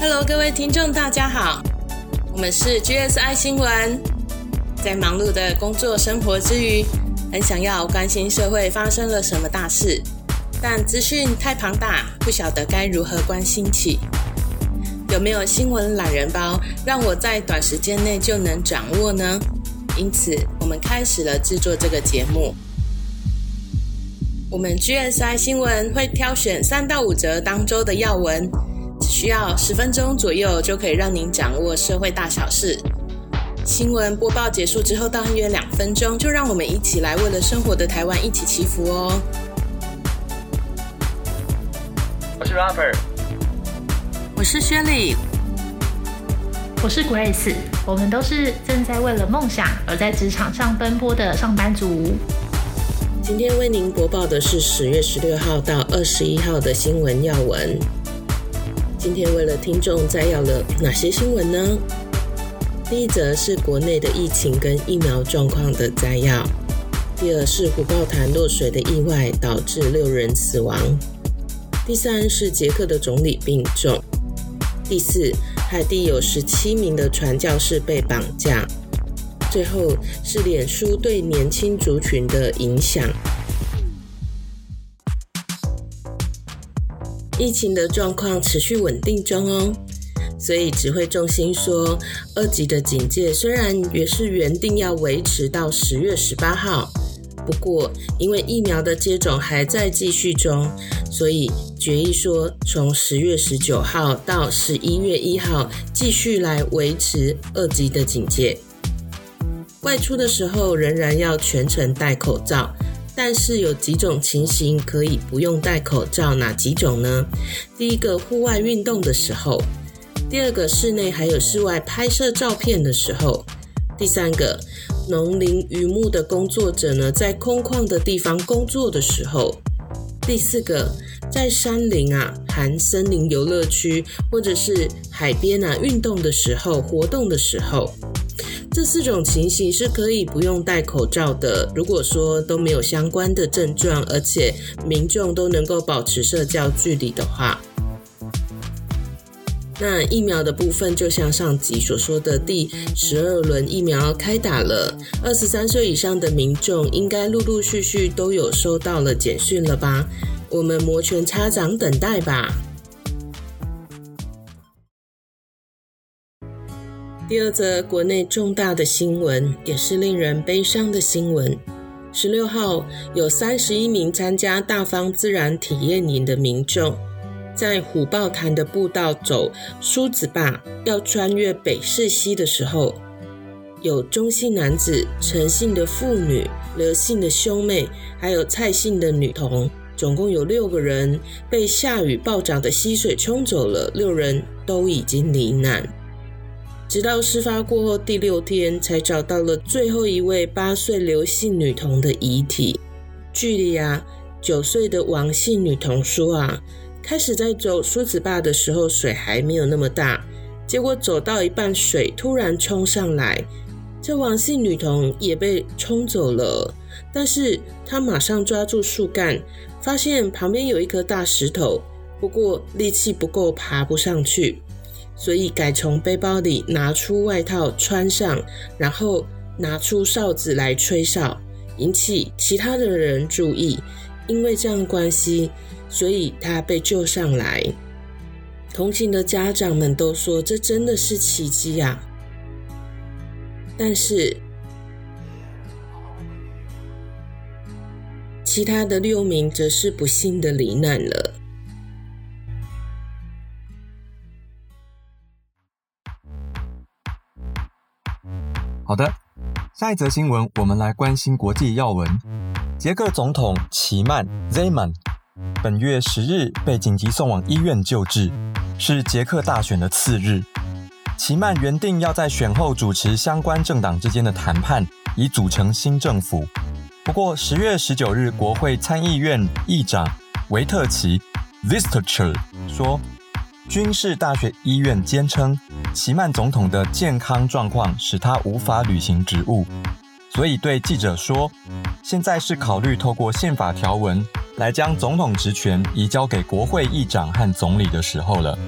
Hello，各位听众，大家好，我们是 GSI 新闻。在忙碌的工作生活之余，很想要关心社会发生了什么大事，但资讯太庞大，不晓得该如何关心起。有没有新闻懒人包，让我在短时间内就能掌握呢？因此，我们开始了制作这个节目。我们 GSI 新闻会挑选三到五则当周的要闻，只需要十分钟左右就可以让您掌握社会大小事。新闻播报结束之后，大约两分钟，就让我们一起来为了生活的台湾一起祈福哦。我是 Robert，我是薛礼，我是 Grace，我们都是正在为了梦想而在职场上奔波的上班族。今天为您播报的是十月十六号到二十一号的新闻要闻。今天为了听众摘要了哪些新闻呢？第一则是国内的疫情跟疫苗状况的摘要。第二是虎豹潭落水的意外导致六人死亡。第三是捷克的总理病重。第四，海地有十七名的传教士被绑架。最后是脸书对年轻族群的影响。疫情的状况持续稳定中哦。所以指挥中心说，二级的警戒虽然也是原定要维持到十月十八号，不过因为疫苗的接种还在继续中，所以决议说从十月十九号到十一月一号继续来维持二级的警戒。外出的时候仍然要全程戴口罩，但是有几种情形可以不用戴口罩，哪几种呢？第一个，户外运动的时候。第二个，室内还有室外拍摄照片的时候；第三个，农林渔牧的工作者呢，在空旷的地方工作的时候；第四个，在山林啊，含森林游乐区或者是海边啊运动的时候、活动的时候，这四种情形是可以不用戴口罩的。如果说都没有相关的症状，而且民众都能够保持社交距离的话。那疫苗的部分，就像上集所说的，第十二轮疫苗开打了，二十三岁以上的民众应该陆陆续续都有收到了简讯了吧？我们摩拳擦掌等待吧。第二则国内重大的新闻，也是令人悲伤的新闻。十六号有三十一名参加大方自然体验营的民众。在虎豹潭的步道走梳子坝，要穿越北势溪的时候，有中姓男子、陈姓的妇女、刘姓的兄妹，还有蔡姓的女童，总共有六个人被下雨暴涨的溪水冲走了，六人都已经罹难。直到事发过后第六天，才找到了最后一位八岁刘姓女童的遗体。距离啊九岁的王姓女童说啊。开始在走梳子坝的时候，水还没有那么大，结果走到一半，水突然冲上来，这王姓女童也被冲走了。但是她马上抓住树干，发现旁边有一颗大石头，不过力气不够，爬不上去，所以改从背包里拿出外套穿上，然后拿出哨子来吹哨，引起其他的人注意。因为这样关系。所以他被救上来，同行的家长们都说这真的是奇迹啊！但是其他的六名则是不幸的罹难了。好的，下一则新闻，我们来关心国际要闻：捷克总统齐曼 （Zeman）。本月十日被紧急送往医院救治，是捷克大选的次日。齐曼原定要在选后主持相关政党之间的谈判，以组成新政府。不过十月十九日，国会参议院议长维特奇 （Vistacher） 说，军事大学医院坚称齐曼总统的健康状况使他无法履行职务，所以对记者说，现在是考虑透过宪法条文。来将总统职权移交给国会议长和总理的时候了。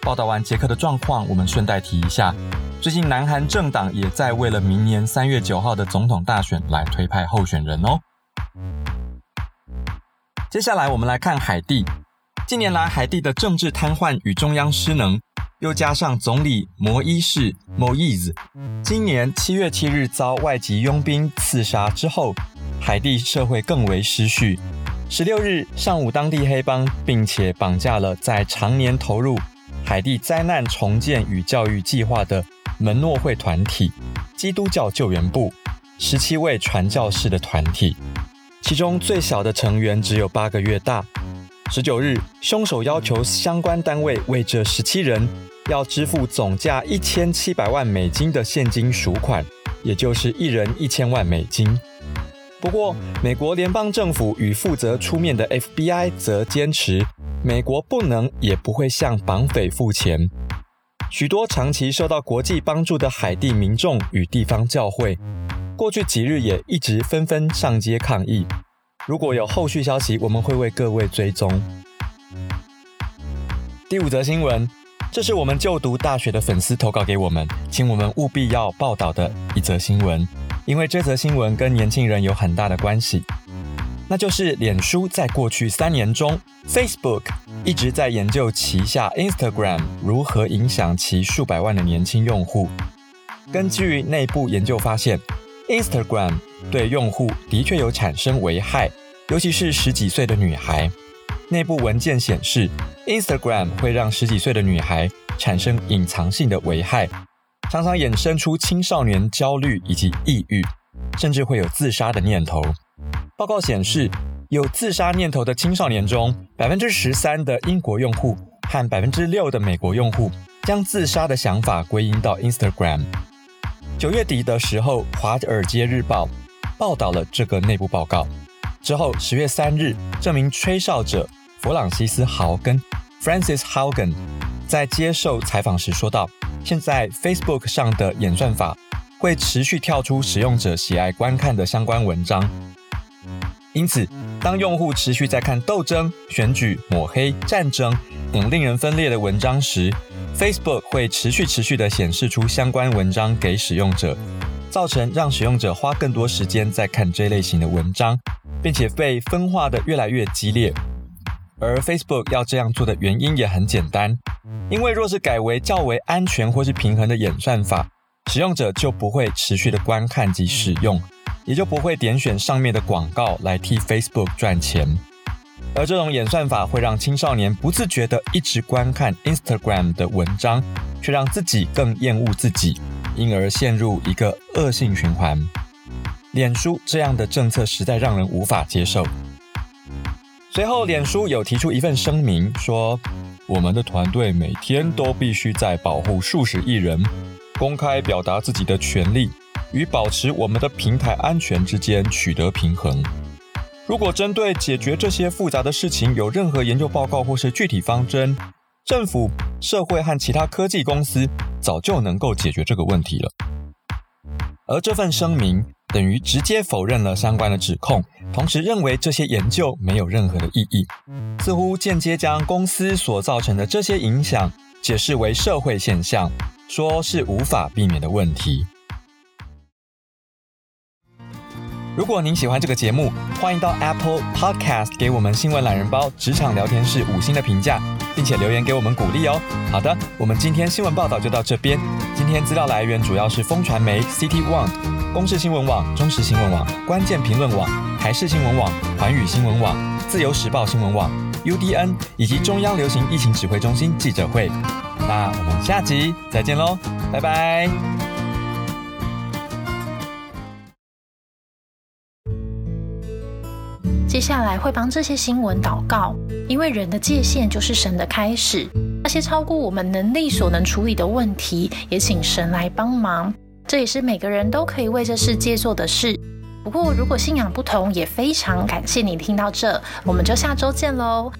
报道完捷克的状况，我们顺带提一下，最近南韩政党也在为了明年三月九号的总统大选来推派候选人哦。接下来我们来看海地。近年来，海地的政治瘫痪与中央失能，又加上总理摩伊士 （Moise） 今年七月七日遭外籍佣兵刺杀之后，海地社会更为失序。十六日上午，当地黑帮并且绑架了在常年投入海地灾难重建与教育计划的门诺会团体——基督教救援部十七位传教士的团体，其中最小的成员只有八个月大。十九日，凶手要求相关单位为这十七人要支付总价一千七百万美金的现金赎款，也就是一人一千万美金。不过，美国联邦政府与负责出面的 FBI 则坚持，美国不能也不会向绑匪付钱。许多长期受到国际帮助的海地民众与地方教会，过去几日也一直纷纷上街抗议。如果有后续消息，我们会为各位追踪。第五则新闻，这是我们就读大学的粉丝投稿给我们，请我们务必要报道的一则新闻，因为这则新闻跟年轻人有很大的关系。那就是脸书在过去三年中，Facebook 一直在研究旗下 Instagram 如何影响其数百万的年轻用户。根据内部研究发现。Instagram 对用户的确有产生危害，尤其是十几岁的女孩。内部文件显示，Instagram 会让十几岁的女孩产生隐藏性的危害，常常衍生出青少年焦虑以及抑郁，甚至会有自杀的念头。报告显示，有自杀念头的青少年中，百分之十三的英国用户和百分之六的美国用户将自杀的想法归因到 Instagram。九月底的时候，《华尔街日报》报道了这个内部报告。之后，十月三日，这名吹哨者弗朗西斯·豪根 （Francis Haugen） 在接受采访时说道：“现在 Facebook 上的演算法会持续跳出使用者喜爱观看的相关文章，因此，当用户持续在看斗争、选举、抹黑、战争等令人分裂的文章时，” Facebook 会持续持续地显示出相关文章给使用者，造成让使用者花更多时间在看这类型的文章，并且被分化的越来越激烈。而 Facebook 要这样做的原因也很简单，因为若是改为较为安全或是平衡的演算法，使用者就不会持续的观看及使用，也就不会点选上面的广告来替 Facebook 赚钱。而这种演算法会让青少年不自觉地一直观看 Instagram 的文章，却让自己更厌恶自己，因而陷入一个恶性循环。脸书这样的政策实在让人无法接受。随后，脸书有提出一份声明，说我们的团队每天都必须在保护数十亿人公开表达自己的权利与保持我们的平台安全之间取得平衡。如果针对解决这些复杂的事情有任何研究报告或是具体方针，政府、社会和其他科技公司早就能够解决这个问题了。而这份声明等于直接否认了相关的指控，同时认为这些研究没有任何的意义，似乎间接将公司所造成的这些影响解释为社会现象，说是无法避免的问题。如果您喜欢这个节目，欢迎到 Apple Podcast 给我们新闻懒人包职场聊天室五星的评价，并且留言给我们鼓励哦。好的，我们今天新闻报道就到这边。今天资料来源主要是风传媒、City One、公视新闻网、中时新闻网、关键评论网、台视新闻网、环宇新闻网、自由时报新闻网、UDN 以及中央流行疫情指挥中心记者会。那我们下集再见喽，拜拜。接下来会帮这些新闻祷告，因为人的界限就是神的开始。那些超过我们能力所能处理的问题，也请神来帮忙。这也是每个人都可以为这世界做的事。不过，如果信仰不同，也非常感谢你听到这，我们就下周见喽。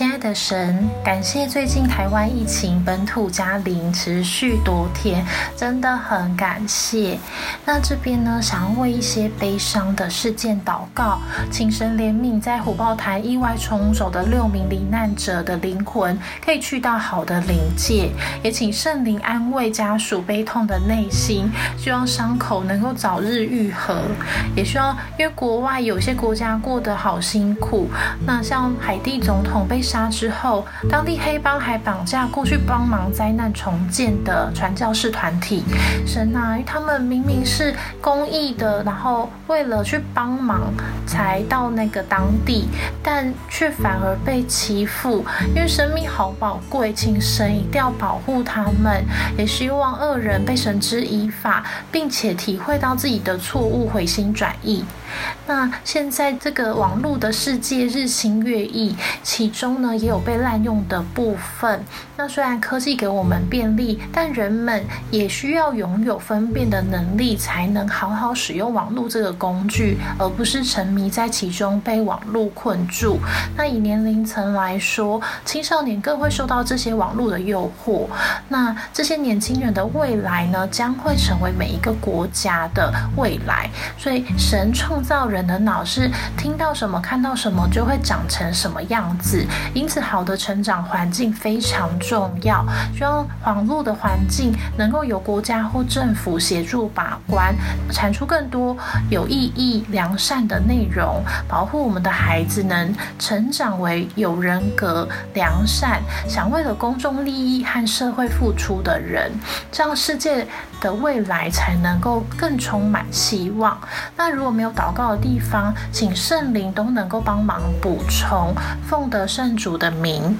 亲爱的。神，感谢最近台湾疫情本土加零持续多天，真的很感谢。那这边呢，想要为一些悲伤的事件祷告，请神怜悯在虎豹台意外冲走的六名罹难者的灵魂，可以去到好的灵界，也请圣灵安慰家属悲痛的内心，希望伤口能够早日愈合，也希望因为国外有些国家过得好辛苦，那像海地总统。被杀之后，当地黑帮还绑架过去帮忙灾难重建的传教士团体。神啊，他们明明是公益的，然后为了去帮忙才到那个当地，但却反而被欺负。因为生命好宝贵，请神一定要保护他们。也希望恶人被绳之以法，并且体会到自己的错误，回心转意。那现在这个网络的世界日新月异，其中呢也有被滥用的部分。那虽然科技给我们便利，但人们也需要拥有分辨的能力，才能好好使用网络这个工具，而不是沉迷在其中被网络困住。那以年龄层来说，青少年更会受到这些网络的诱惑。那这些年轻人的未来呢，将会成为每一个国家的未来。所以神创。造人的脑是听到什么、看到什么就会长成什么样子，因此好的成长环境非常重要。希望网络的环境能够由国家或政府协助把关，产出更多有意义、良善的内容，保护我们的孩子能成长为有人格、良善、想为了公众利益和社会付出的人，这样世界的未来才能够更充满希望。那如果没有祷告的地方，请圣灵都能够帮忙补充，奉得圣主的名。